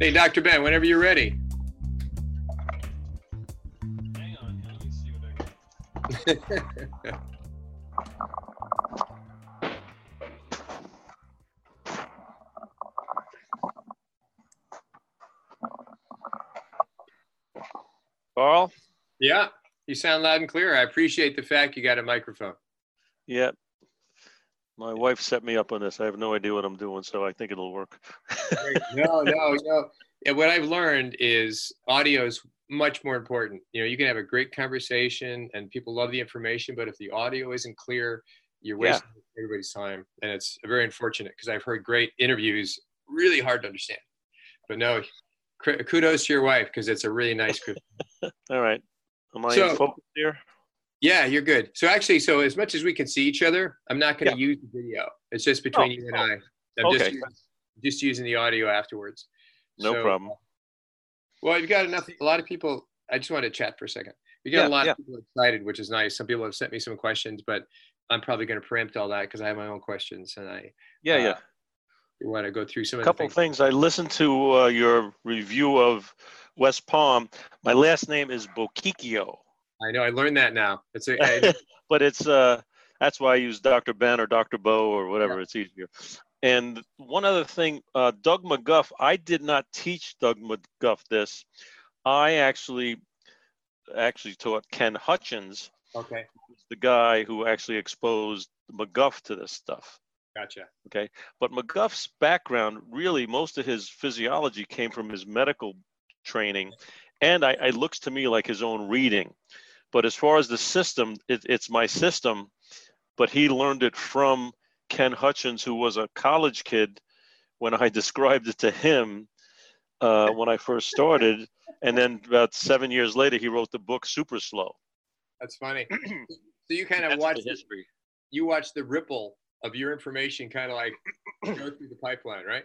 Hey, Dr. Ben, whenever you're ready. Hang on, let me see what I got. Carl? yeah, you sound loud and clear. I appreciate the fact you got a microphone. Yeah. My wife set me up on this. I have no idea what I'm doing, so I think it'll work. no, no, no. And what I've learned is audio is much more important. You know, you can have a great conversation and people love the information, but if the audio isn't clear, you're Yeah. wasting everybody's time. And it's very unfortunate because I've heard great interviews, really hard to understand. But no, kudos to your wife because it's a really nice group. All right. Am I So- in focus here? Yeah, you're good. So actually, so as much as we can see each other, I'm not going to use the video. It's just between Oh, you and oh, I. I'm just, okay. using, just using the audio afterwards. No So, problem. Well, you've got enough. A lot of people. I just want to chat for a second. You got Yeah, a lot yeah. of people excited, which is nice. Some people have sent me some questions, but I'm probably going to preempt all that because I have my own questions, and I Yeah, uh, yeah. want to go through some A of couple the things. I listened to uh, your review of West Palm. My last name is Bocchicchio, I know. I learned that now. It's a. I- but it's uh that's why I use Dr. Ben or Dr. Bo or whatever. It's easier. And one other thing, uh, Doug McGuff. I did not teach Doug McGuff this. I actually actually taught Ken Hutchins, okay, the guy who actually exposed McGuff to this stuff. gotcha. Okay. But McGuff's background, really, most of his physiology came from his medical training. And I, it looks to me like his own reading. But as far as the system, it, it's my system. But he learned it from Ken Hutchins, who was a college kid when I described it to him uh, when I first started. And then about seven years later, he wrote the book Super Slow. That's funny. so you kind of watch the the, you watch the ripple of your information, kind of like go through the pipeline, right?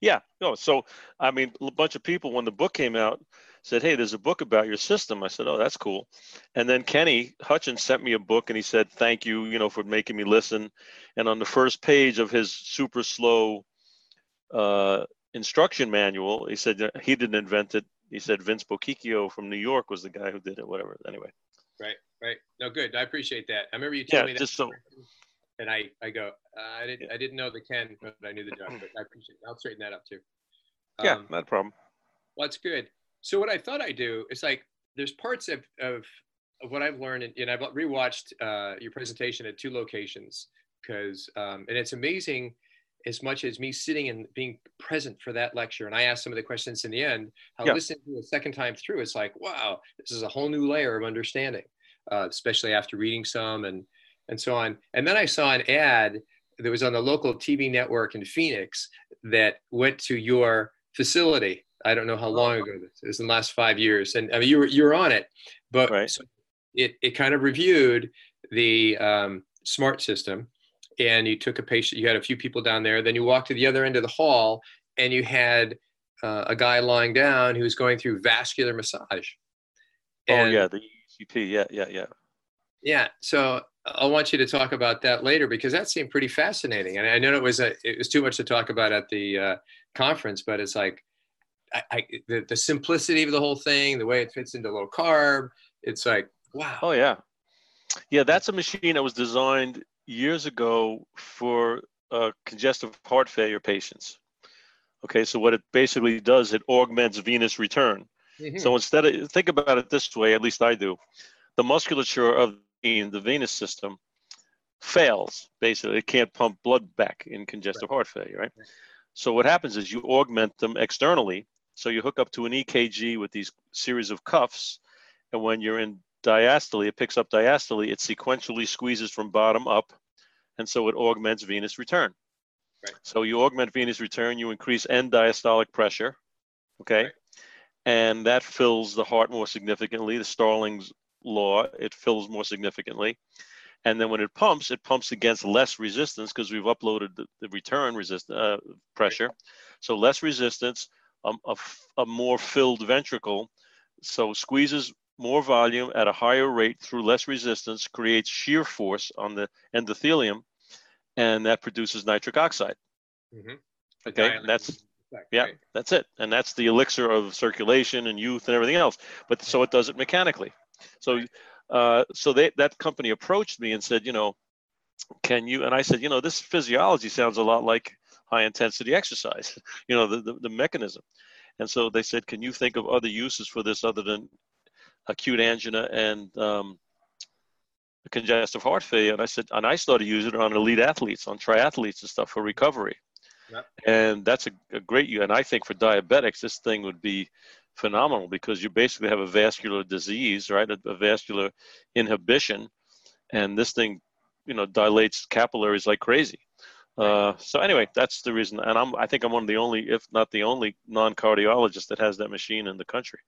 Yeah, no. So, I mean, a bunch of people when the book came out said, "Hey, there's a book about your system." I said, "Oh, that's cool." And then Kenny Hutchins sent me a book, and he said, "Thank you, you know, for making me listen." And on the first page of his super slow uh, instruction manual, he said he didn't invent it. He said Vince Bocchicchio from New York was the guy who did it. Whatever. Anyway, Right, right. No, good. I appreciate that. I remember you yeah, me that. just so and I, I go, uh, I didn't, I didn't know the Ken, but I knew the Doug. But I appreciate. It. I'll straighten that up too. yeah, Um, not a problem. well, that's good. So what I thought I do is like, there's parts of of, of what I've learned, and, and I've rewatched uh, your presentation at two locations because, um, and it's amazing as much as me sitting and being present for that lecture. And I asked some of the questions in the end. How Yeah. listening to a second time through, it's like, wow, this is a whole new layer of understanding, uh, especially after reading some and and so on. And then I saw an ad that was on the local TV network in Phoenix that went to your facility. I don't know how long ago this was in the last five years, and I mean you were you were on it, but Right. so it it kind of reviewed the um, smart system, and you took a patient. You had a few people down there. Then you walked to the other end of the hall, and you had uh, a guy lying down who was going through vascular massage. oh yeah, the ECP. Yeah, yeah, yeah. yeah. So I want you to talk about that later because that seemed pretty fascinating. And I know it was a, it was too much to talk about at the uh, conference, but it's like I, I, the, the simplicity of the whole thing, the way it fits into low carb. It's like, wow. Oh yeah, yeah. That's a machine that was designed years ago for uh, congestive heart failure patients. Okay, so what it basically does, it augments venous return. Mhm. So instead of think about it this way, at least I do, the musculature of the, the venous system fails. Basically, it can't pump blood back in congestive heart failure, right? Right. So what happens is you augment them externally. So you hook up to an EKG with these series of cuffs, and when you're in diastole, it picks up diastole. It sequentially squeezes from bottom up, and so it augments venous return. Right. So you augment venous return, you increase end diastolic pressure, okay, Right. and that fills the heart more significantly. The Starling's law, it fills more significantly. And then when it pumps, it pumps against less resistance because we've uploaded the, the return resist uh, pressure. So less resistance, um, a, more filled ventricle. So squeezes more volume at a higher rate through less resistance, creates shear force on the endothelium, and that produces nitric oxide. Mhm. Okay, that's yeah, right? that's it, and that's the elixir of circulation and youth and everything else. But so it does it mechanically. So, uh, so they, that company approached me and said, you know, can you? And I said, you know, this physiology sounds a lot like high intensity exercise. You know, the, the, the mechanism. And so they said, can you think of other uses for this other than acute angina and um, congestive heart failure? And I said, and I started using it on elite athletes, on triathletes and stuff for recovery. Yep. And that's a, a great use. And I think for diabetics, this thing would be phenomenal because you basically have a vascular disease, right? A, a vascular inhibition, and this thing, you know, dilates capillaries like crazy. Uh, so anyway, that's the reason, and I'm I think I'm one of the only, if not the only, non-cardiologist that has that machine in the country.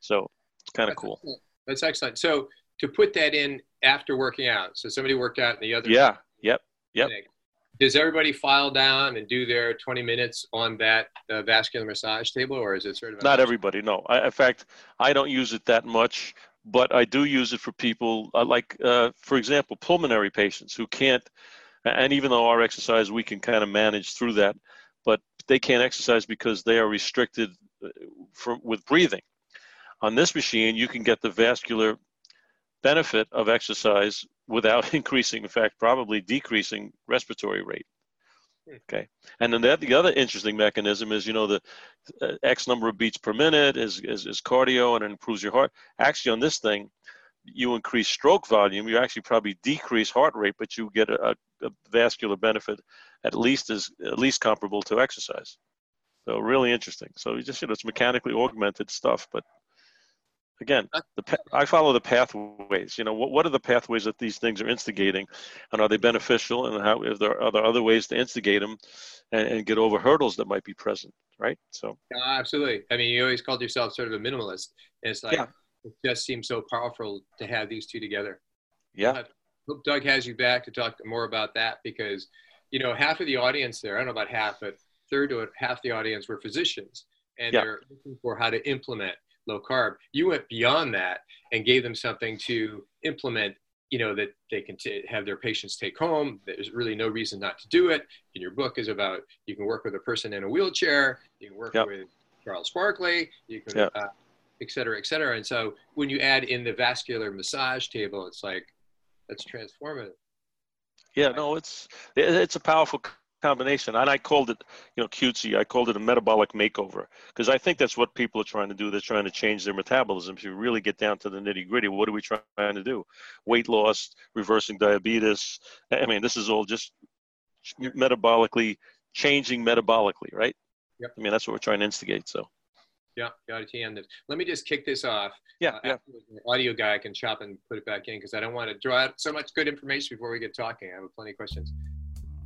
So it's kind of cool. Excellent. That's excellent. So to put that in after working out, so somebody worked out in the other. Yeah. Yep. Yep. Does everybody file down and do their 20 minutes on that uh, vascular massage table, or is it sort of? Not everybody. No. I, in fact, I don't use it that much, but I do use it for people uh, like, uh, for example, pulmonary patients who can't and even though our exercise we can kind of manage through that but they can't exercise because they are restricted uh, from, with breathing on this machine you can get the vascular benefit of exercise without increasing in fact probably decreasing respiratory rate okay and then that the other interesting mechanism is you know the uh, x number of beats per minute is, is, is cardio and it improves your heart actually on this thing you increase stroke volume, you actually probably decrease heart rate, but you get a, a vascular benefit at least as at least comparable to exercise. So really interesting. So you just you know it's mechanically augmented stuff, but again, the I follow the pathways. You know, what what are the pathways that these things are instigating, and are they beneficial? And how if there are other other ways to instigate them, and, and get over hurdles that might be present, right? So absolutely. I mean, you always called yourself sort of a minimalist. And it's like yeah it just seems so powerful to have these two together. Yeah. I hope Doug has you back to talk more about that because, you know, half of the audience there, I don't know about half, but third to half the audience were physicians and yeah. they're looking for how to implement low carb. You went beyond that and gave them something to implement, you know, that they can t- have their patients take home. There's really no reason not to do it. And your book is about you can work with a person in a wheelchair, you can work yep. with Charles Barkley, you can yep. uh, et cetera, et cetera. And so when you add in the vascular massage table, it's like that's transformative. Yeah, no, it's it's a powerful combination, and I called it, you know, cutesy. I called it a metabolic makeover because I think that's what people are trying to do. They're trying to change their metabolism. If you really get down to the nitty gritty, what are we trying to do? Weight loss, reversing diabetes. I mean, this is all just metabolically changing metabolically, right? Yep. I mean, that's what we're trying to instigate. So. Yeah, got it. Let me just kick this off. Yeah, uh, yeah. audio guy can chop and put it back in because I don't want to draw out so much good information before we get talking. I have plenty of questions.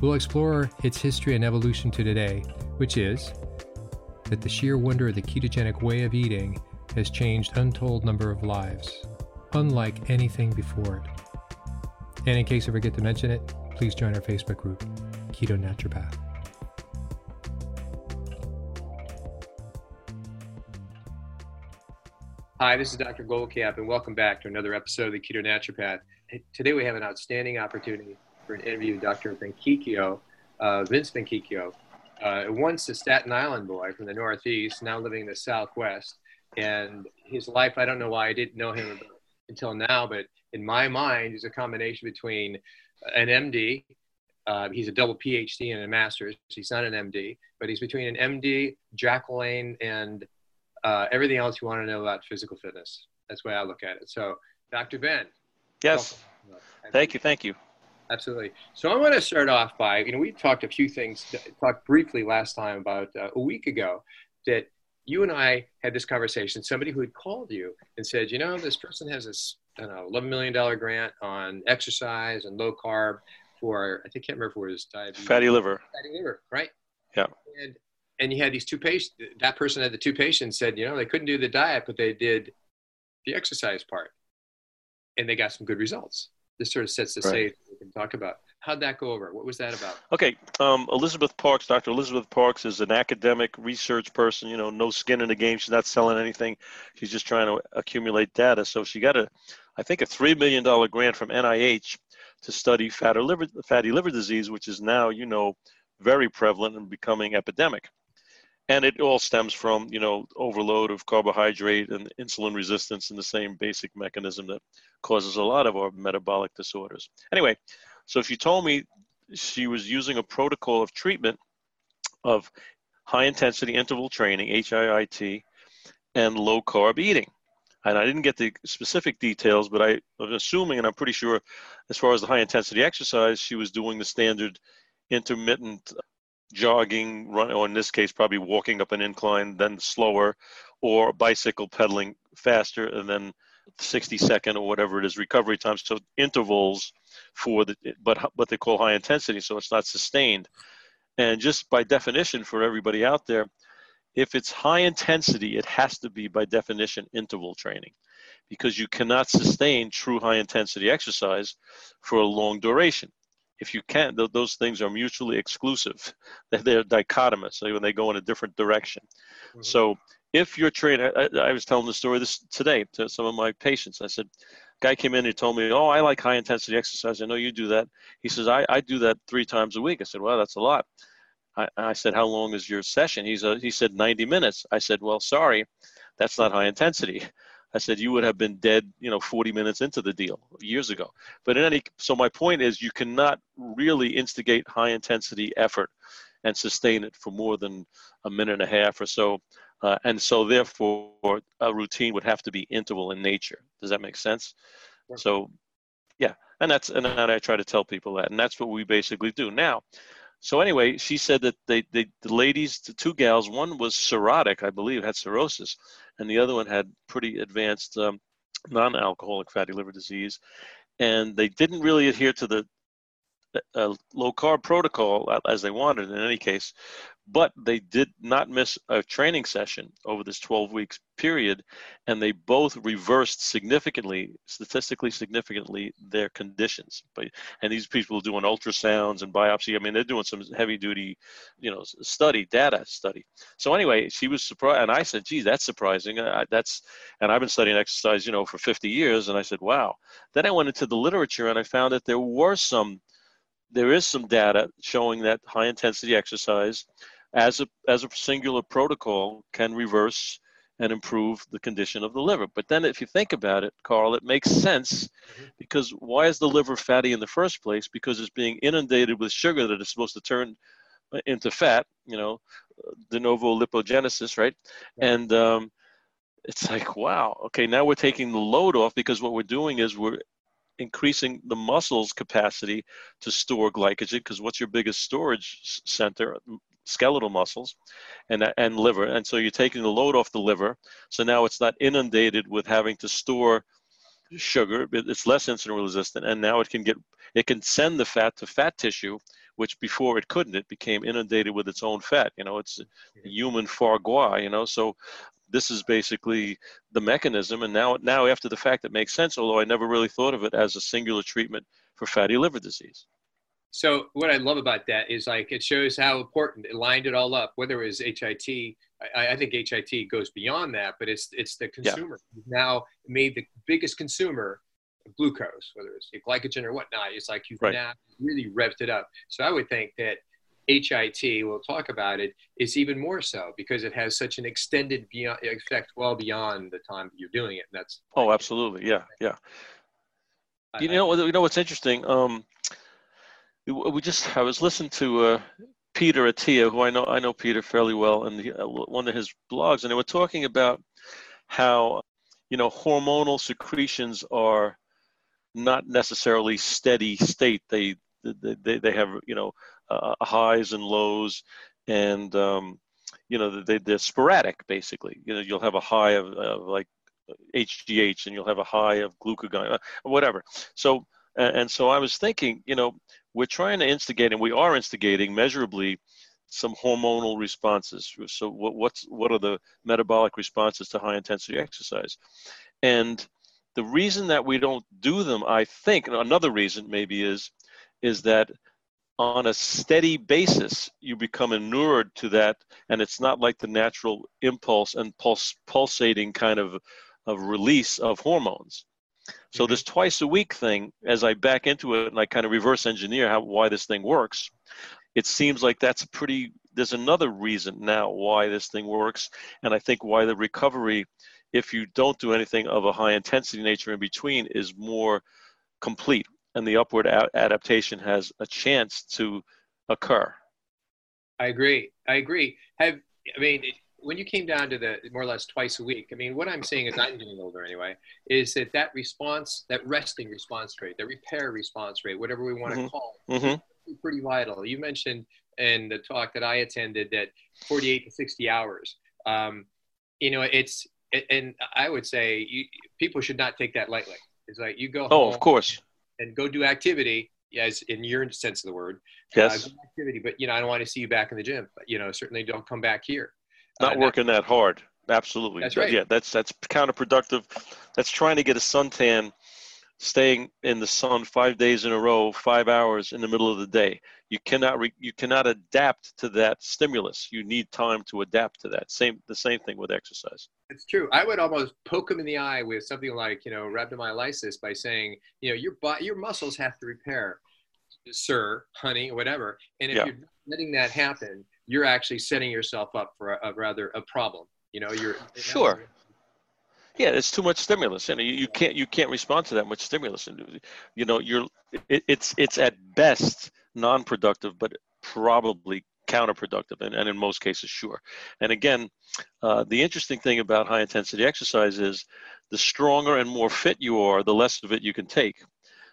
We'll explore its history and evolution to today, which is that the sheer wonder of the ketogenic way of eating has changed untold number of lives, unlike anything before it. And in case I forget to mention it, please join our Facebook group, Keto Naturopath. Hi, this is Dr. Goldkamp, and welcome back to another episode of the Keto Naturopath. Today we have an outstanding opportunity for an interview with Dr. Benkikio, uh, Vince Benkikio, uh, once a Staten Island boy from the Northeast, now living in the Southwest. And his life, I don't know why I didn't know him until now, but in my mind, is a combination between an MD, uh, he's a double PhD and a master's. He's not an MD, but he's between an MD, Jack LaLanne, and uh, everything else you want to know about physical fitness. That's the way I look at it. So, Dr. Ben. Yes. Thank you. Thank you. Absolutely. So I want to start off by, you know, we talked a few things, talked briefly last time about uh, a week ago that you and I had this conversation. Somebody who had called you and said, you know, this person has this, I don't know, $11 million grant on exercise and low carb for, I think, I can't remember if it was diabetes. Fatty liver. Fatty liver, right? Yeah. And, and you had these two patients, that person had the two patients said, you know, they couldn't do the diet, but they did the exercise part and they got some good results. This sort of sets the right. stage we can talk about. How'd that go over? What was that about? Okay, um, Elizabeth Parks, Dr. Elizabeth Parks is an academic research person. You know, no skin in the game. She's not selling anything. She's just trying to accumulate data. So she got a, I think, a three million dollar grant from NIH to study fatty liver, fatty liver disease, which is now, you know, very prevalent and becoming epidemic and it all stems from you know overload of carbohydrate and insulin resistance and the same basic mechanism that causes a lot of our metabolic disorders. Anyway so she told me she was using a protocol of treatment of high intensity interval training HIIT and low carb eating. And I didn't get the specific details, but I was assuming, and I'm pretty sure, as far as the high intensity exercise, she was doing the standard intermittent jogging, run, or in this case, probably walking up an incline, then slower, or bicycle pedaling faster, and then 60 second or whatever it is recovery time. So intervals for the, but what they call high intensity, so it's not sustained. And just by definition for everybody out there, if it's high intensity, it has to be by definition interval training because you cannot sustain true high intensity exercise for a long duration if you can't, th- those things are mutually exclusive. They're, they're dichotomous so when they go in a different direction. Mm-hmm. So if you're trained, I, I, was telling the story this today to some of my patients. I said, guy came in and told me, oh, I like high intensity exercise. I know you do that. He says, I, I do that three times a week. I said, well, that's a lot. I, I said, how long is your session? He's a, he said 90 minutes. I said, well, sorry, that's not high intensity. I said you would have been dead, you know, 40 minutes into the deal years ago. But in any, so my point is, you cannot really instigate high intensity effort and sustain it for more than a minute and a half or so. Uh, and so therefore, a routine would have to be interval in nature. Does that make sense? So, yeah, and that's and I try to tell people that, and that's what we basically do now. So anyway, she said that they, they the ladies, the two gals, one was cirrhotic, I believe, had cirrhosis, and the other one had pretty advanced um, non-alcoholic fatty liver disease, and they didn't really adhere to the uh, low carb protocol as they wanted in any case, but they did not miss a training session over this 12 weeks period and they both reversed significantly statistically significantly their conditions. But and these people are doing ultrasounds and biopsy i mean they're doing some heavy duty you know study data study. So anyway she was surprised and i said gee that's surprising. Uh, that's and i've been studying exercise you know for 50 years and i said wow. Then i went into the literature and i found that there were some there is some data showing that high intensity exercise as a, as a singular protocol can reverse and improve the condition of the liver. But then if you think about it, Carl, it makes sense mm-hmm. because why is the liver fatty in the first place? Because it's being inundated with sugar that is supposed to turn into fat, you know, de novo lipogenesis, right? And um, it's like, wow, okay, now we're taking the load off because what we're doing is we're increasing the muscle's capacity to store glycogen because what's your biggest storage center skeletal muscles and, and liver. And so you're taking the load off the liver. So now it's not inundated with having to store sugar. It's less insulin resistant. And now it can get, it can send the fat to fat tissue, which before it couldn't. It became inundated with its own fat. You know, it's human foie gras, you know. So this is basically the mechanism. And now, now after the fact, it makes sense, although I never really thought of it as a singular treatment for fatty liver disease. So what I love about that is like it shows how important it lined it all up. Whether it was HIT, I, I think HIT goes beyond that, but it's it's the consumer yeah. now made the biggest consumer of glucose, whether it's glycogen or whatnot. It's like you've right. now really revved it up. So I would think that HIT, we'll talk about it, is even more so because it has such an extended beyond, effect well beyond the time that you're doing it. And that's oh, absolutely, yeah, yeah. I, you know, you know what's interesting. Um, we just I was listening to uh, Peter Attia, who I know I know Peter fairly well, and uh, one of his blogs, and they were talking about how you know, hormonal secretions are not necessarily steady state. They they they have you know uh, highs and lows, and um, you know they they're sporadic basically. You know, you'll have a high of, of like HGH, and you'll have a high of glucagon, uh, whatever. So and so I was thinking, you know, we're trying to instigate, and we are instigating measurably some hormonal responses. So what, what's what are the metabolic responses to high intensity exercise? And the reason that we don't do them, I think, another reason maybe is is that on a steady basis you become inured to that and it's not like the natural impulse and pulse, pulsating kind of of release of hormones so mm-hmm. this twice a week thing as i back into it and i kind of reverse engineer how why this thing works it seems like that's pretty there's another reason now why this thing works and i think why the recovery if you don't do anything of a high intensity nature in between is more complete and the upward a- adaptation has a chance to occur i agree i agree have i mean when you came down to the more or less twice a week, I mean, what I'm seeing as I'm getting older anyway, is that that response, that resting response rate, that repair response rate, whatever we want mm-hmm. to call it, mm-hmm. pretty vital. You mentioned in the talk that I attended that 48 to 60 hours. Um, you know, it's, and I would say you, people should not take that lightly. It's like you go oh, of course, and go do activity, as in your sense of the word. Yes. Uh, activity, but you know, I don't want to see you back in the gym. But you know, certainly don't come back here. Not uh, working that hard. Absolutely. That's right. Yeah, that's that's counterproductive. That's trying to get a suntan, staying in the sun five days in a row, five hours in the middle of the day. You cannot re, you cannot adapt to that stimulus. You need time to adapt to that. Same the same thing with exercise. It's true. I would almost poke him in the eye with something like you know rhabdomyolysis by saying you know your your muscles have to repair, sir, honey, whatever. And if yeah. you're letting that happen, you're actually setting yourself up for a, a rather a problem. You know, you're sure. Yeah, it's too much stimulus, and you, you can't you can't respond to that much stimulus, and you know you're it, it's it's at best non-productive, but probably counterproductive, and, and in most cases, sure. And again, uh, the interesting thing about high intensity exercise is the stronger and more fit you are, the less of it you can take.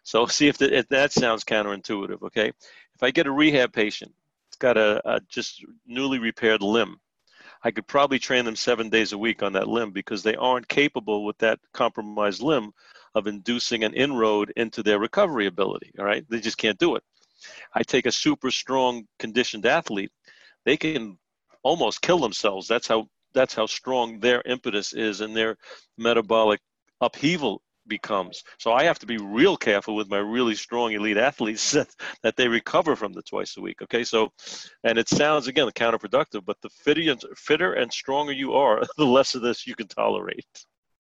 So see if, the, if that sounds counterintuitive. Okay, if I get a rehab patient it's got a, a just newly repaired limb. I could probably train them seven days a week on that limb because they aren't capable with that compromised limb of inducing an inroad into their recovery ability. All right, they just can't do it. I take a super strong conditioned athlete, they can almost kill themselves. That's how that's how strong their impetus is and their metabolic upheaval becomes. So I have to be real careful with my really strong elite athletes that, that they recover from the twice a week. Okay, so and it sounds again counterproductive, but the fitter and, fitter and stronger you are, the less of this you can tolerate.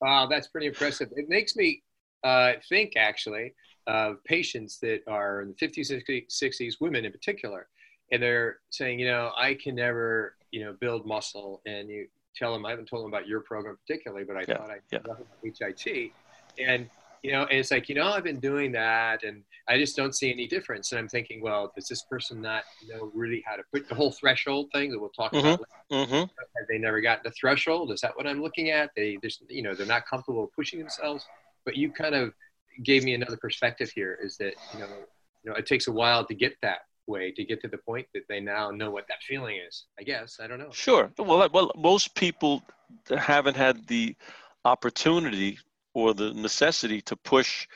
Wow, that's pretty impressive. It makes me uh, think actually of patients that are in the 50s, 60s, 60s, women in particular, and they're saying, you know, I can never, you know, build muscle. And you tell them, I haven't told them about your program particularly, but I yeah, thought I yeah. HIT and you know, and it's like, you know, I've been doing that and I just don't see any difference. And I'm thinking, well, does this person not know really how to put the whole threshold thing that we'll talk mm-hmm. about? Mm-hmm. Have they never gotten the threshold? Is that what I'm looking at? They just, you know, they're not comfortable pushing themselves. But you kind of gave me another perspective here is that, you know, you know, it takes a while to get that way to get to the point that they now know what that feeling is. I guess I don't know. Sure. Well, well, most people haven't had the opportunity or the necessity to push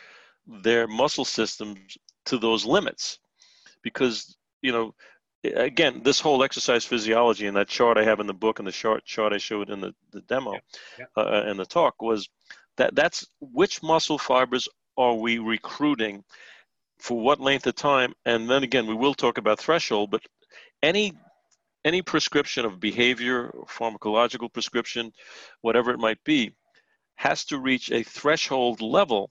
their muscle systems to those limits because you know again this whole exercise physiology and that chart i have in the book and the chart chart i showed in the, the demo yeah. Yeah. Uh, and the talk was that that's which muscle fibers are we recruiting for what length of time and then again we will talk about threshold but any any prescription of behavior pharmacological prescription whatever it might be has to reach a threshold level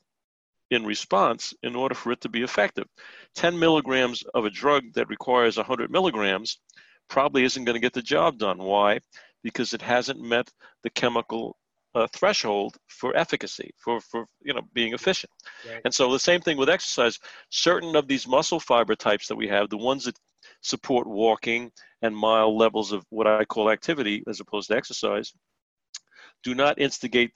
in response in order for it to be effective. 10 milligrams of a drug that requires 100 milligrams probably isn't going to get the job done. Why? Because it hasn't met the chemical uh, threshold for efficacy, for, for you know being efficient. Right. And so the same thing with exercise. Certain of these muscle fiber types that we have, the ones that support walking and mild levels of what I call activity as opposed to exercise, do not instigate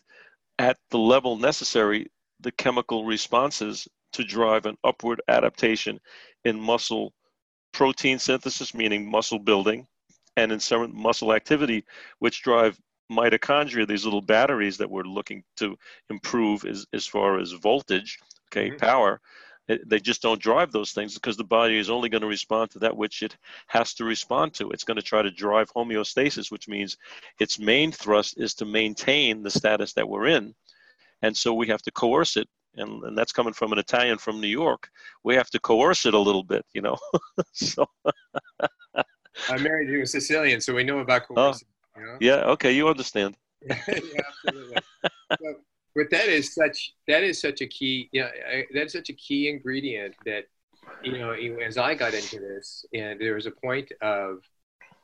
at the level necessary the chemical responses to drive an upward adaptation in muscle protein synthesis, meaning muscle building, and in some muscle activity, which drive mitochondria, these little batteries that we're looking to improve as, as far as voltage, okay, mm-hmm. power. It, they just don't drive those things because the body is only going to respond to that which it has to respond to. It's going to try to drive homeostasis, which means its main thrust is to maintain the status that we're in. And so we have to coerce it and, and that's coming from an Italian from New York. We have to coerce it a little bit, you know. so I'm married to a Sicilian, so we know about oh, coercing. Oh, you know? Yeah. Okay, you understand. yeah, absolutely. But, that is such that is such a key. Yeah, you know, that's such a key ingredient that you know as I got into this, and there was a point of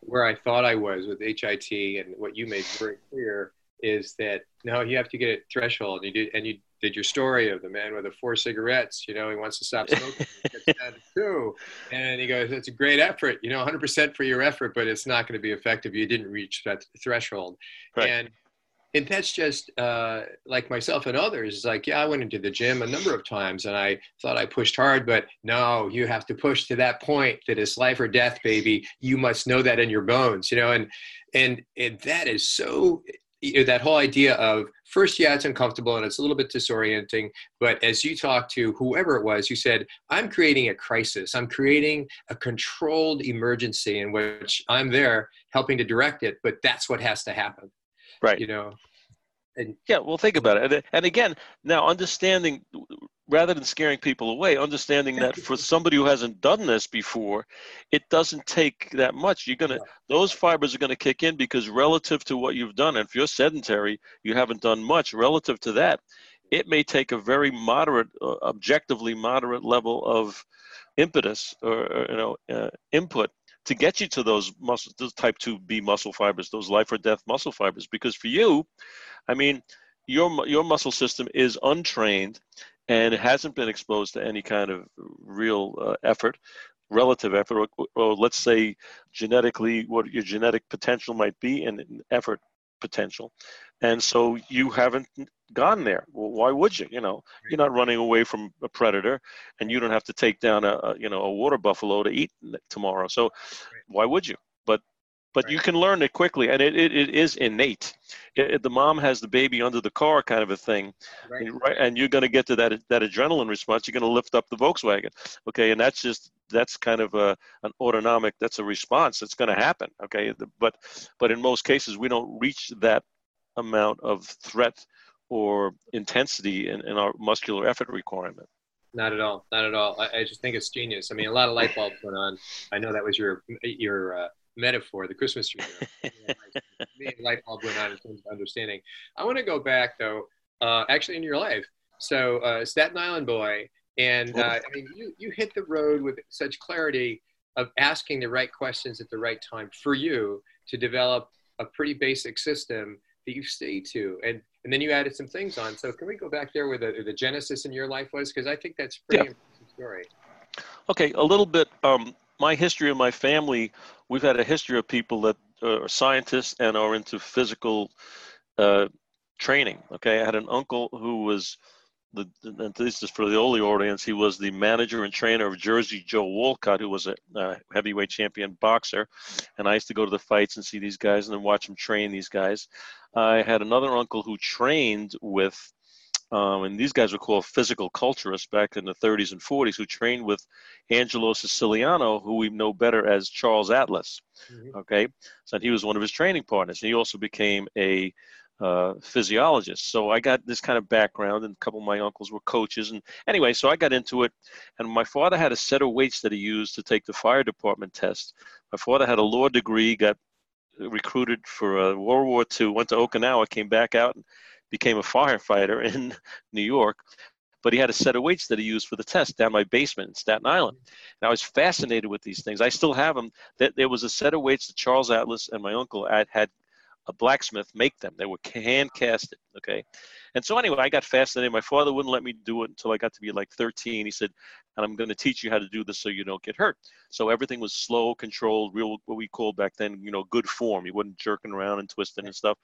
where I thought I was with HIT, and what you made very clear is that no, you have to get a threshold. You do, and you did your story of the man with the four cigarettes. You know, he wants to stop smoking. too. And he goes, "It's a great effort. You know, 100% for your effort, but it's not going to be effective. You didn't reach that threshold." Right. And and that's just uh, like myself and others. Like, yeah, I went into the gym a number of times and I thought I pushed hard, but no, you have to push to that point that it's life or death, baby. You must know that in your bones, you know, and and, and that is so that whole idea of first, yeah, it's uncomfortable and it's a little bit disorienting. But as you talked to whoever it was, you said, I'm creating a crisis. I'm creating a controlled emergency in which I'm there helping to direct it, but that's what has to happen. Right. You know, and yeah, well, think about it. And, and again, now understanding rather than scaring people away, understanding that for somebody who hasn't done this before, it doesn't take that much. You're gonna those fibers are gonna kick in because relative to what you've done, and if you're sedentary, you haven't done much. Relative to that, it may take a very moderate, uh, objectively moderate level of impetus or, you know uh, input to get you to those muscle, those type 2B muscle fibers, those life or death muscle fibers. Because for you, I mean, your your muscle system is untrained and it hasn't been exposed to any kind of real uh, effort relative effort or, or, let's say genetically what your genetic potential might be and effort potential. And so you haven't gone there. Well, why would you? You know you're not running away from a predator and you don't have to take down a, a you know a water buffalo to eat tomorrow. So why would you but right. you can learn it quickly and it, it, it is innate. It, the mom has the baby under the car kind of a thing right. And, right, and you're going to get to that that adrenaline response you're going to lift up the volkswagen okay and that's just that's kind of a an autonomic that's a response that's going to happen okay but but in most cases we don't reach that amount of threat or intensity in, in our muscular effort requirement. Not at all not at all. I, I, just think it's genius. I mean a lot of light bulbs went on. I know that was your your uh, metaphor, the Christmas tree. light bulb went on in terms of understanding. I want to go back though, uh, actually in your life. So uh, Staten Island boy, and uh, I mean, you you hit the road with such clarity of asking the right questions at the right time for you to develop a pretty basic system that you stay to, and and then you added some things on. So can we go back there where the, the genesis in your life was? Because I think that's a pretty yeah. important story. Okay, a little bit. Um, my history of my family, we've had a history of people that are scientists and are into physical uh, training. Okay, I had an uncle who was the, and this is for the only audience, he was the manager and trainer of Jersey Joe Walcott, who was a uh, heavyweight champion boxer. And I used to go to the fights and see these guys and then watch him train these guys. I had another uncle who trained with um, and these guys were called physical culturists back in the 30s and 40s, who trained with Angelo Siciliano, who we know better as Charles Atlas. Mm-hmm. Okay, so he was one of his training partners. and He also became a uh, physiologist. So I got this kind of background, and a couple of my uncles were coaches. And anyway, so I got into it. And my father had a set of weights that he used to take the fire department test. My father had a law degree, got recruited for uh, World War II, went to Okinawa, came back out, and became a firefighter in New York. But he had a set of weights that he used for the test down my basement in Staten Island. And I was fascinated with these things. I still have them. There was a set of weights that Charles Atlas and my uncle had, had a blacksmith make them. They were hand casted. Okay. And so anyway, I got fascinated. My father wouldn't let me do it until I got to be like 13. He said, and I'm going to teach you how to do this so you don't get hurt. So everything was slow, controlled, real, what we called back then, you know, good form. You wasn't jerking around and twisting and stuff.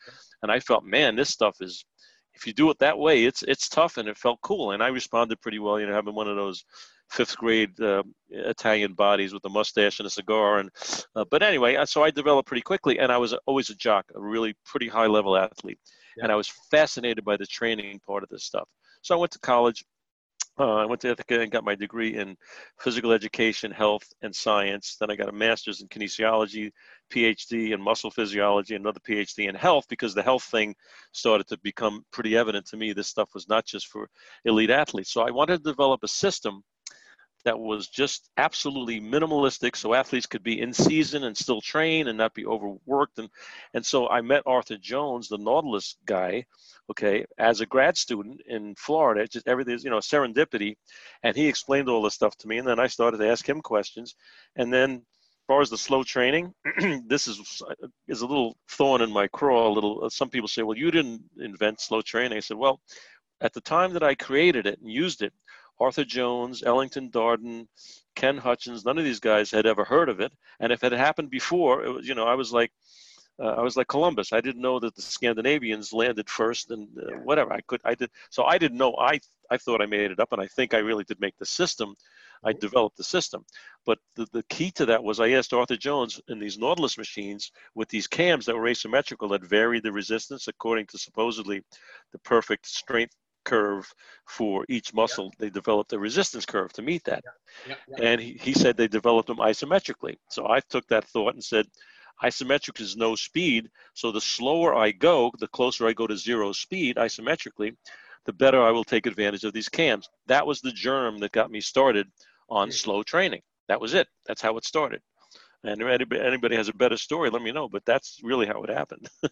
And I felt, man, this stuff is, if you do it that way, it's it's tough and it felt cool. And I responded pretty well, you know, having one of those fifth grade uh, Italian bodies with a mustache and a cigar. And uh, but anyway, so I developed pretty quickly, and I was always a jock, a really pretty high level athlete, yeah. and I was fascinated by the training part of this stuff. So I went to college. Uh, I went to Ithaca and got my degree in physical education, health, and science. Then I got a master's in kinesiology, PhD in muscle physiology, another PhD in health, because the health thing started to become pretty evident to me. This stuff was not just for elite athletes. So I wanted to develop a system that was just absolutely minimalistic so athletes could be in season and still train and not be overworked and and so I met Arthur Jones the Nautilus guy okay as a grad student in Florida just everything is, you know serendipity and he explained all this stuff to me and then I started to ask him questions and then as far as the slow training, this is is a little thorn in my craw. A little. Uh, some people say, "Well, you didn't invent slow training." I said, "Well, at the time that I created it and used it, Arthur Jones, Ellington Darden, Ken Hutchins, none of these guys had ever heard of it. And if it had happened before, it was, you know, I was like, uh, I was like Columbus. I didn't know that the Scandinavians landed first and uh, whatever. I could, I did. So I didn't know. I, I thought I made it up, and I think I really did make the system. I mm-hmm. developed the system. But the, the key to that was I asked Arthur Jones in these Nautilus machines with these cams that were asymmetrical that varied the resistance according to supposedly the perfect strength curve for each muscle. They developed a resistance curve to meet that. And he, he said they developed them isometrically. So I took that thought and said, isometric is no speed. So the slower I go, the closer I go to zero speed isometrically, the better I will take advantage of these cams. That was the germ that got me started on slow training. That was it. That's how it started. And if anybody has a better story, let me know. But that's really how it happened.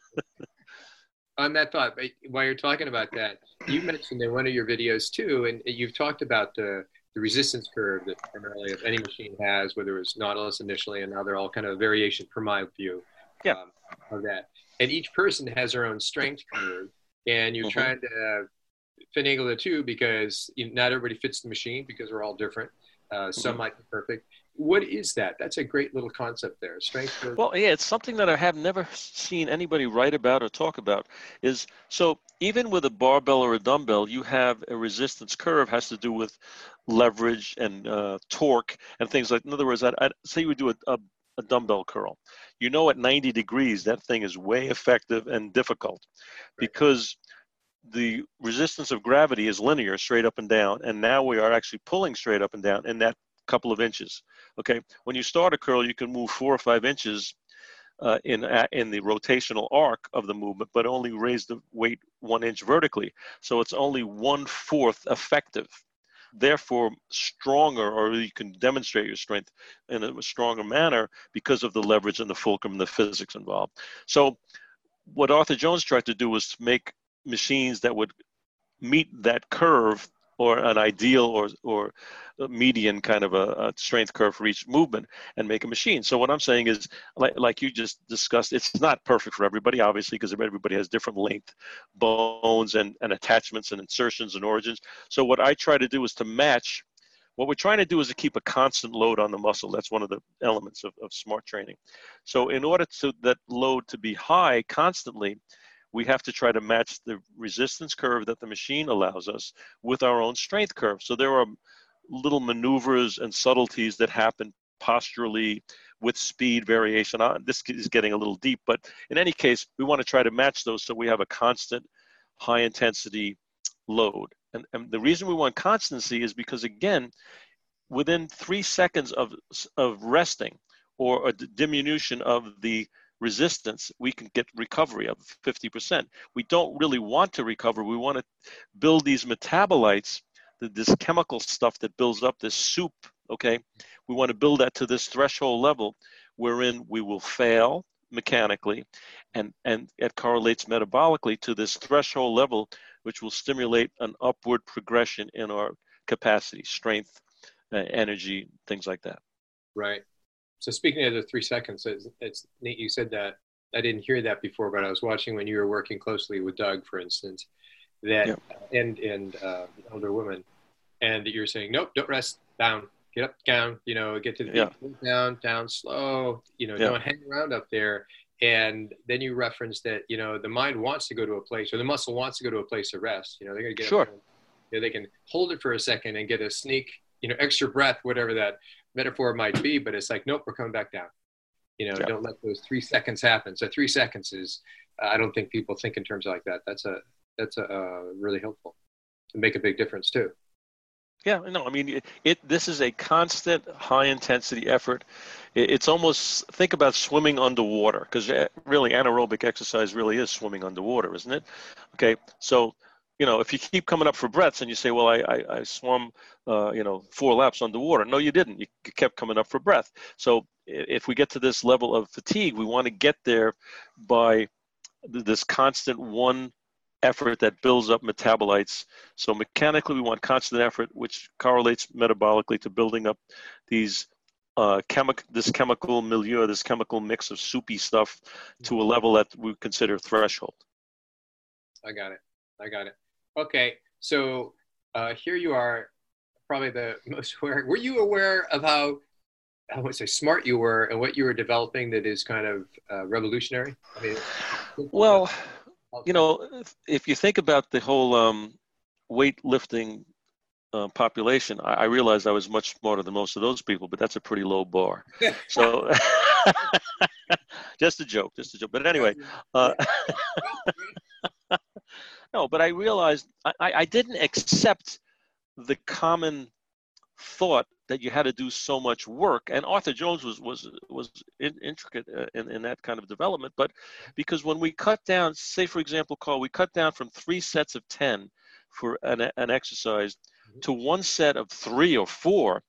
on that thought, while you're talking about that, you mentioned in one of your videos too, and you've talked about the, the resistance curve that primarily any machine has, whether it was Nautilus initially and now they're all kind of variation per my view yeah. um, of that. And each person has their own strength curve, and you're mm-hmm. trying to finagle the two because you not everybody fits the machine because we're all different. Uh, some mm-hmm. might be perfect what is that? That's a great little concept there. Strength. Well, yeah, it's something that I have never seen anybody write about or talk about. Is so even with a barbell or a dumbbell, you have a resistance curve has to do with leverage and uh, torque and things like. In other words, I, I say you would do a, a, a dumbbell curl. You know, at 90 degrees, that thing is way effective and difficult right. because the resistance of gravity is linear straight up and down and now we are actually pulling straight up and down and that couple of inches. Okay, when you start a curl, you can move four or five inches uh, in in the rotational arc of the movement, but only raise the weight one inch vertically. So it's only one fourth effective. Therefore, stronger, or you can demonstrate your strength in a stronger manner because of the leverage and the fulcrum and the physics involved. So, what Arthur Jones tried to do was make machines that would meet that curve or an ideal or or median kind of a, a, strength curve for each movement and make a machine. So what I'm saying is, like, like you just discussed, it's not perfect for everybody, obviously, because everybody has different length bones and, and attachments and insertions and origins. So what I try to do is to match. What we're trying to do is to keep a constant load on the muscle. That's one of the elements of, of smart training. So in order to that load to be high constantly, we have to try to match the resistance curve that the machine allows us with our own strength curve. So there are little maneuvers and subtleties that happen posturally with speed variation. This is getting a little deep, but in any case, we want to try to match those so we have a constant high intensity load. And, and the reason we want constancy is because, again, within three seconds of, of resting or a diminution of the resistance, we can get recovery of 50%. We don't really want to recover. We want to build these metabolites, this chemical stuff that builds up this soup, okay? We want to build that to this threshold level wherein we will fail mechanically and, and it correlates metabolically to this threshold level, which will stimulate an upward progression in our capacity, strength, uh, energy, things like that. Right. So speaking of the three seconds, it's, it's neat you said that. I didn't hear that before, but I was watching when you were working closely with Doug, for instance, that yep. and and uh, older woman, and that you're saying, nope, don't rest, down, get up, down, you know, get to the yeah. down, down, slow, you know, don't hang around up there. and then you reference that you know the mind wants to go to a place or the muscle wants to go to a place of rest you know they're going to get sure you know, they can hold it for a second and get a sneak you know extra breath whatever that metaphor might be but it's like nope we're coming back down you know yeah. don't let those three seconds happen so three seconds is uh, i don't think people think in terms like that that's a that's a uh, really helpful to make a big difference too yeah, no, I mean, it, it, This is a constant, high-intensity effort. It, it's almost think about swimming underwater, because eh, really anaerobic exercise really is swimming underwater, isn't it? Okay, so you know, if you keep coming up for breaths and you say, "Well, I I, I swam, uh, you know, four laps underwater," no, you didn't. You kept coming up for breath. So if we get to this level of fatigue, we want to get there by this constant one effort that builds up metabolites. So mechanically, we want constant effort, which correlates metabolically to building up these uh, chemi- this chemical milieu, this chemical mix of soupy stuff to a level that we consider threshold. I got it. I got it. Okay, so uh, here you are, probably the most aware. Were you aware of how I would say smart you were and what you were developing that is kind of uh, revolutionary? I mean, well, you know, if you think about the whole um, weightlifting uh, population, I, I, realized I was much smarter than most of those people, but that's a pretty low bar. so, just a joke, just a joke. But anyway, uh, no, but I realized I, I didn't accept the common thought that you had to do so much work and arthur jones was was was in, intricate uh, in, in that kind of development but because when we cut down say for example carl we cut down from three sets of 10 for an, an exercise mm-hmm. to one set of three or four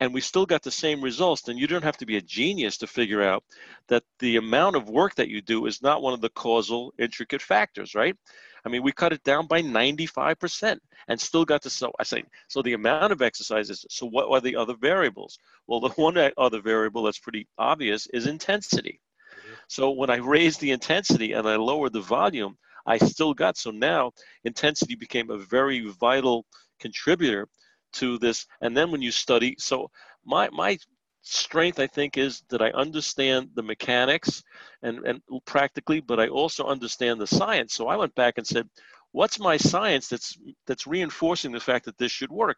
and we still got the same results, then you don't have to be a genius to figure out that the amount of work that you do is not one of the causal intricate factors, right? I mean, we cut it down by 95% and still got to so I say so the amount of exercises. So what are the other variables? Well, the one other variable that's pretty obvious is intensity. Mm-hmm. So when I raised the intensity and I lowered the volume, I still got so now intensity became a very vital contributor to this. And then when you study, so my my strength I think is that I understand the mechanics and and practically, but I also understand the science. So I went back and said, what's my science that's that's reinforcing the fact that this should work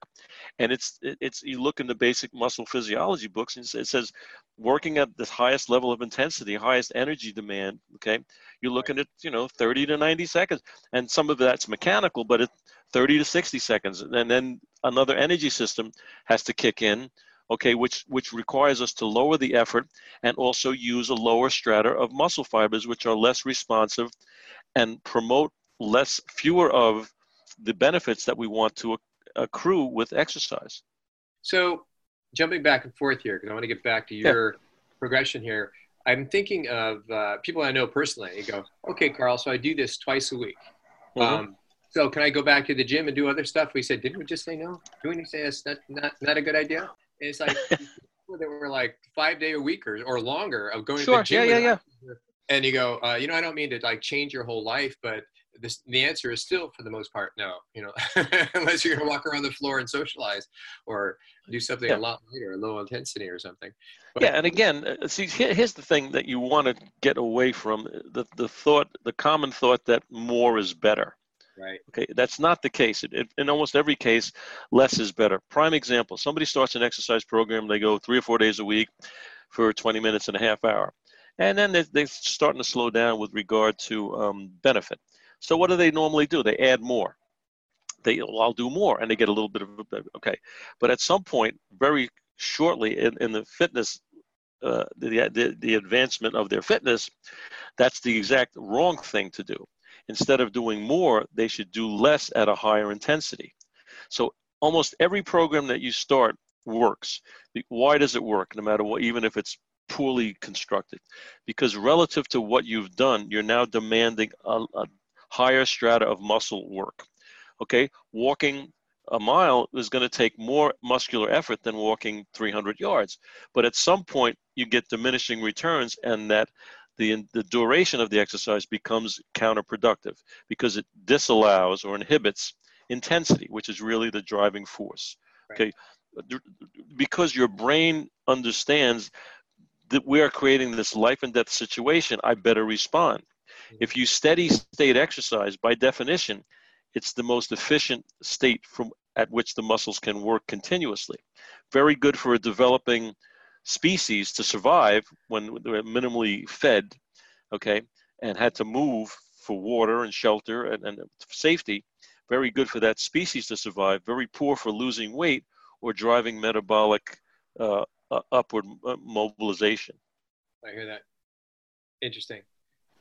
and it's it's you look in the basic muscle physiology books and it says working at the highest level of intensity highest energy demand okay you're looking at you know 30 to 90 seconds and some of that's mechanical but it's 30 to 60 seconds and then another energy system has to kick in okay which which requires us to lower the effort and also use a lower strata of muscle fibers which are less responsive and promote less fewer of the benefits that we want to accrue with exercise so jumping back and forth here because i want to get back to your yeah. progression here i'm thinking of uh, people i know personally you go okay carl so i do this twice a week mm-hmm. um, so can I go back to the gym and do other stuff? We said, didn't we just say no? Didn't we say that's not, not, not a good idea? And it's like people that were like five day a week or, or longer of going sure. to the gym. Yeah, yeah, yeah. And you go, uh, you know, I don't mean to like change your whole life, but this, the answer is still for the most part no you know unless you're going to walk around the floor and socialize or do something yeah. a lot lighter low intensity or something but, yeah and again uh, see here's the thing that you want to get away from the, the thought the common thought that more is better Right. Okay, that's not the case. It, it, in almost every case, less is better. Prime example: somebody starts an exercise program. They go three or four days a week for 20 minutes and a half hour, and then they, they're starting to slow down with regard to um, benefit. So what do they normally do? They add more. They, well, I'll do more, and they get a little bit of okay. But at some point, very shortly in, in the fitness uh, the, the, the advancement of their fitness, that's the exact wrong thing to do instead of doing more, they should do less at a higher intensity. So almost every program that you start works. Why does it work, no matter what, even if it's poorly constructed? Because relative to what you've done, you're now demanding a, a higher strata of muscle work. Okay, walking a mile is going to take more muscular effort than walking 300 yards. But at some point, you get diminishing returns, and that the, the duration of the exercise becomes counterproductive because it disallows or inhibits intensity, which is really the driving force. Right. Okay, because your brain understands that we are creating this life and death situation, I better respond. Mm-hmm. If you steady state exercise, by definition, it's the most efficient state from at which the muscles can work continuously. Very good for a developing species to survive when they're minimally fed, okay, and had to move for water and shelter and, and safety. Very good for that species to survive. Very poor for losing weight or driving metabolic uh, uh, upward mobilization. I hear that. Interesting.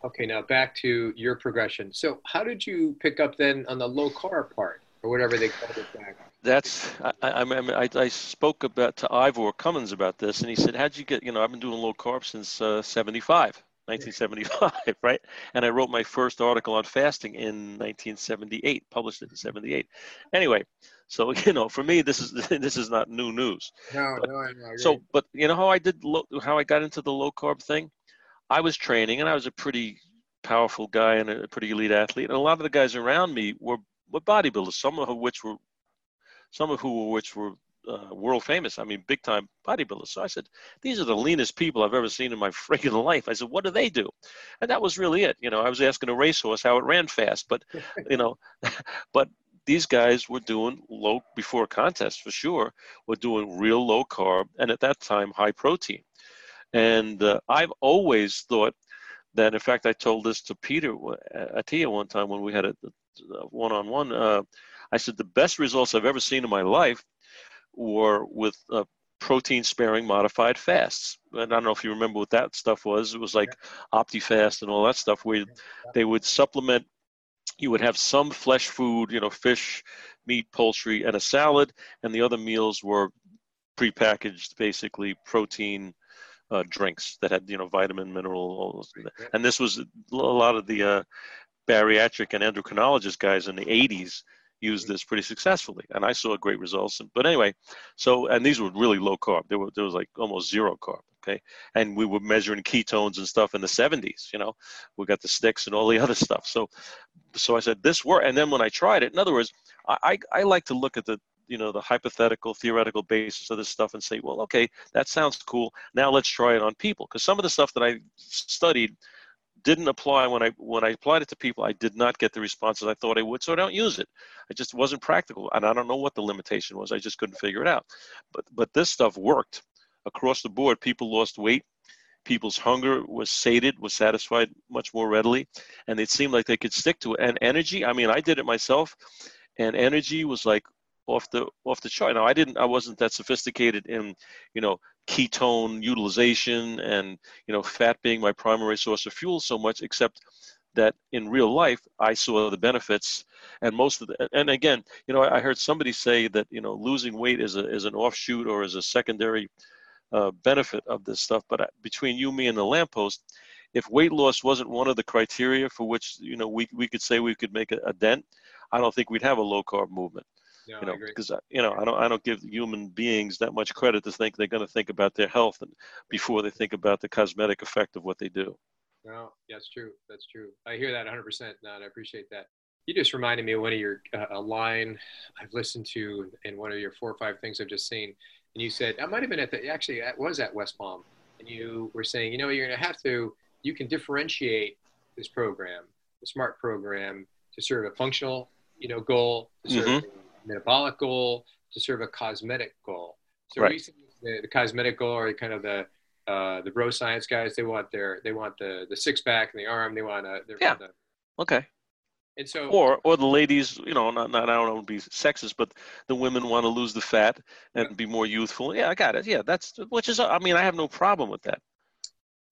Okay, now back to your progression. So, how did you pick up then on the low carb part, or whatever they called it back? That's I, I, I, I spoke about to Ivor Cummins about this, and he said, "How'd you get? You know, I've been doing low carb since uh, '75." 1975, right? And I wrote my first article on fasting in 1978, published it in 78. Anyway, so you know, for me, this is this is not new news. No, but, no, I know. So, but you know how I did low, how I got into the low carb thing? I was training, and I was a pretty powerful guy and a pretty elite athlete, and a lot of the guys around me were were bodybuilders, some of which were some of who were, which were uh, world famous. I mean, big time bodybuilders. So I said, these are the leanest people I've ever seen in my freaking life. I said, what do they do? And that was really it. You know, I was asking a racehorse how it ran fast, but you know, but these guys were doing low before contest for sure. Were doing real low carb and at that time high protein. And uh, I've always thought that. In fact, I told this to Peter Attia one time when we had a one on one. I said the best results I've ever seen in my life were with uh, protein sparing modified fasts. And I don't know if you remember what that stuff was. It was like OptiFast and all that stuff where they would supplement. You would have some flesh food, you know, fish, meat, poultry, and a salad, and the other meals were prepackaged, basically protein uh, drinks that had, you know, vitamin, mineral, and this was a lot of the uh, bariatric and endocrinologist guys in the 80s used this pretty successfully, and I saw great results. But anyway, so and these were really low carb. There were there was like almost zero carb. Okay, and we were measuring ketones and stuff in the 70s. You know, we got the sticks and all the other stuff. So, so I said this worked. And then when I tried it, in other words, I I, I like to look at the you know the hypothetical theoretical basis of this stuff and say well okay that sounds cool now let's try it on people because some of the stuff that i studied didn't apply when I when I applied it to people. I did not get the responses I thought I would, so I don't use it. It just wasn't practical, and I don't know what the limitation was. I just couldn't figure it out. But but this stuff worked across the board. People lost weight. People's hunger was sated, was satisfied much more readily, and it seemed like they could stick to it. And energy, I mean, I did it myself, and energy was like off the off the chart. Now I didn't I wasn't that sophisticated in you know ketone utilization and you know fat being my primary source of fuel so much except that in real life I saw the benefits and most of the and again you know I heard somebody say that you know losing weight is a is an offshoot or is a secondary uh, benefit of this stuff but between you me and the lamppost if weight loss wasn't one of the criteria for which you know we, we could say we could make a, a dent I don't think we'd have a low carb movement no, you know, because you know, I don't, I don't give human beings that much credit to think they're going to think about their health and before they think about the cosmetic effect of what they do. No, that's true. That's true. I hear that 100%. Now, and I appreciate that. You just reminded me of one of your uh, a line I've listened to in one of your four or five things I've just seen, and you said I might have been at the actually it was at West Palm, and you were saying, you know, you're going to have to you can differentiate this program, the SMART program, to serve a functional, you know, goal, to serve mm-hmm metabolic goal to serve a cosmetic goal. So right. the, the cosmetic goal are kind of the uh, the bro science guys. They want their they want the the six pack and the arm. They want a yeah. The, okay. And so, or or the ladies, you know, not, not I don't want to be sexist, but the women want to lose the fat and yeah. be more youthful. Yeah, I got it. Yeah, that's which is. I mean, I have no problem with that.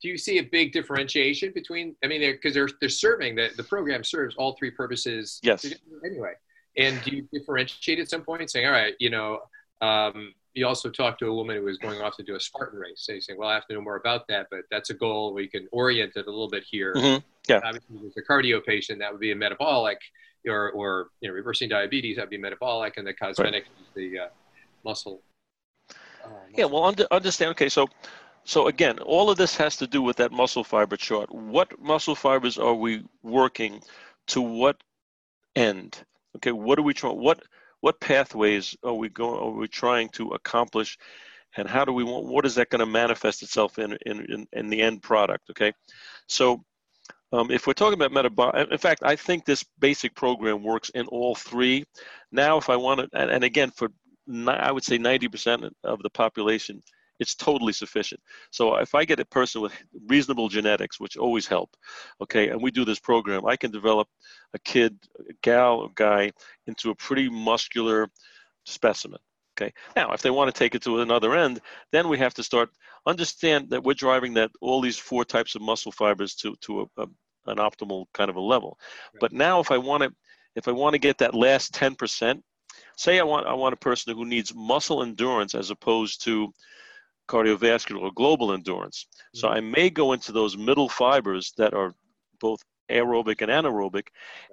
Do you see a big differentiation between? I mean, because they're, they're they're serving the the program serves all three purposes. Yes. Anyway, and do you differentiate at some point, saying, all right, you know, um, you also talked to a woman who was going off to do a Spartan race, so saying, well, I have to know more about that, but that's a goal. We can orient it a little bit here. Mm-hmm. Yeah. Obviously, with a cardio patient, that would be a metabolic, or, or you know, reversing diabetes, that'd be metabolic, and the cosmetic right. the uh, muscle. Uh, muscle. Yeah, well, under, understand. Okay, so so again, all of this has to do with that muscle fiber chart. What muscle fibers are we working to what end? Okay, what are we trying? What what pathways are we going? Are we trying to accomplish and how do we want what is that going to manifest itself in, in in the end product okay so um, if we're talking about metabolic, in fact, I think this basic program works in all three. Now, if I want to, and, and again, for I would say 90% of the population, it's totally sufficient. So if I get a person with reasonable genetics, which always help, okay, and we do this program, I can develop a kid, a gal, a guy into a pretty muscular specimen. Okay. Now, if they want to take it to another end, then we have to start understand that we're driving that all these four types of muscle fibers to to a, a, an optimal kind of a level. Right. But now, if I want to if I want to get that last 10%, say I want I want a person who needs muscle endurance as opposed to cardiovascular or global endurance. Mm-hmm. So I may go into those middle fibers that are both aerobic and anaerobic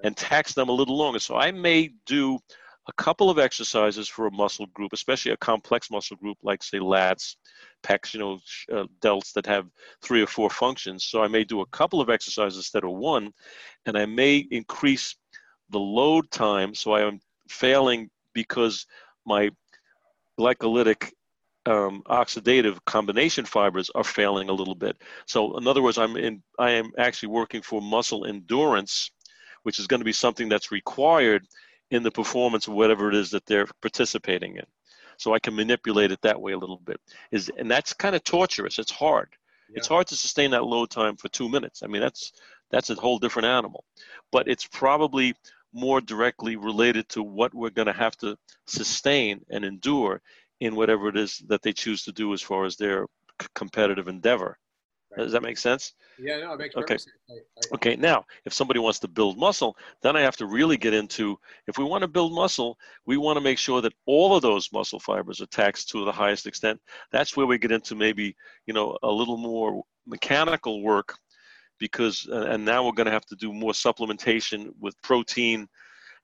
and tax them a little longer. So I may do a couple of exercises for a muscle group, especially a complex muscle group like say lats, pecs, you know, uh, delts that have three or four functions. So I may do a couple of exercises instead of one, and I may increase the load time so I am failing because my glycolytic um, oxidative combination fibers are failing a little bit. So in other words, I'm in, I am actually working for muscle endurance, which is going to be something that's required in the performance of whatever it is that they're participating in. So I can manipulate it that way a little bit. Is and that's kind of torturous. It's hard. Yeah. It's hard to sustain that load time for two minutes. I mean, that's that's a whole different animal. But it's probably more directly related to what we're going to have to sustain and endure in whatever it is that they choose to do as far as their competitive endeavor. Right. Does that make sense? Yeah, no, it makes okay. sense. I, I, okay, now if somebody wants to build muscle, then I have to really get into if we want to build muscle, we want to make sure that all of those muscle fibers are taxed to the highest extent. That's where we get into maybe you know a little more mechanical work because and now we're going to have to do more supplementation with protein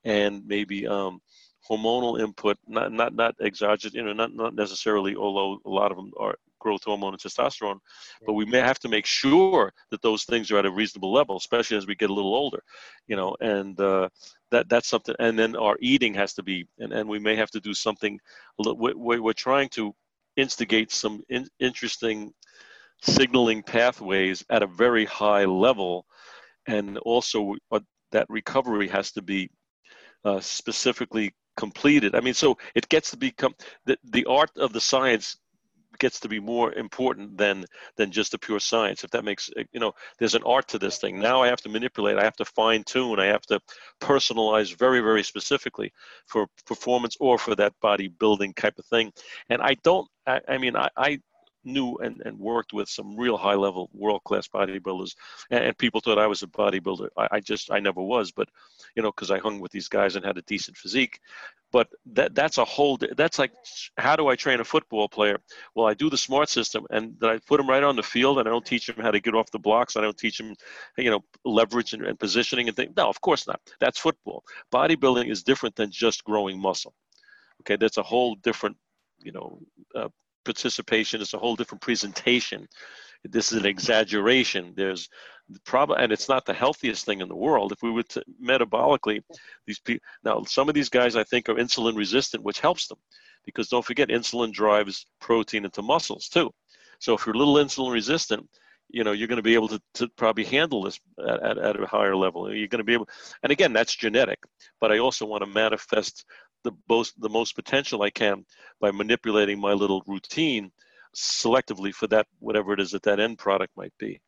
and maybe um, hormonal input, not not not exogenous, you know, not not necessarily, although a lot of them are growth hormone and testosterone, but we may have to make sure that those things are at a reasonable level, especially as we get a little older, you know, and uh, that that's something. And then our eating has to be, and, and we may have to do something. We're, we're trying to instigate some in, interesting signaling pathways at a very high level, and also uh, that recovery has to be uh, specifically completed. I mean, so it gets to become the, the art of the science gets to be more important than than just the pure science if that makes eh, you know there's an art to this thing now i have to manipulate i have to fine tune i have to personalize very very specifically for performance or for that bodybuilding type of thing and i don't i, I mean I, I knew and, and worked with some real high level world class bodybuilders and, and, people thought I was a bodybuilder. I, I just I never was, but you know because I hung with these guys and had a decent physique. But that that's a whole that's like how do I train a football player? Well, I do the smart system and then I put them right on the field and I don't teach them how to get off the blocks. I don't teach them you know leverage and, and positioning and things. No, of course not. That's football. Bodybuilding is different than just growing muscle. Okay, that's a whole different you know uh, participation is a whole different presentation. This is an exaggeration. There's the problem, and it's not the healthiest thing in the world. If we were to metabolically, these people now some of these guys I think are insulin resistant, which helps them, because don't forget insulin drives protein into muscles too. So if you're a little insulin resistant, you know you're going to be able to, to probably handle this at, at, at a higher level. You're going to be able, and again that's genetic. But I also want to manifest the most the most potential I can by manipulating my little routine selectively for that whatever it is that that end product might be.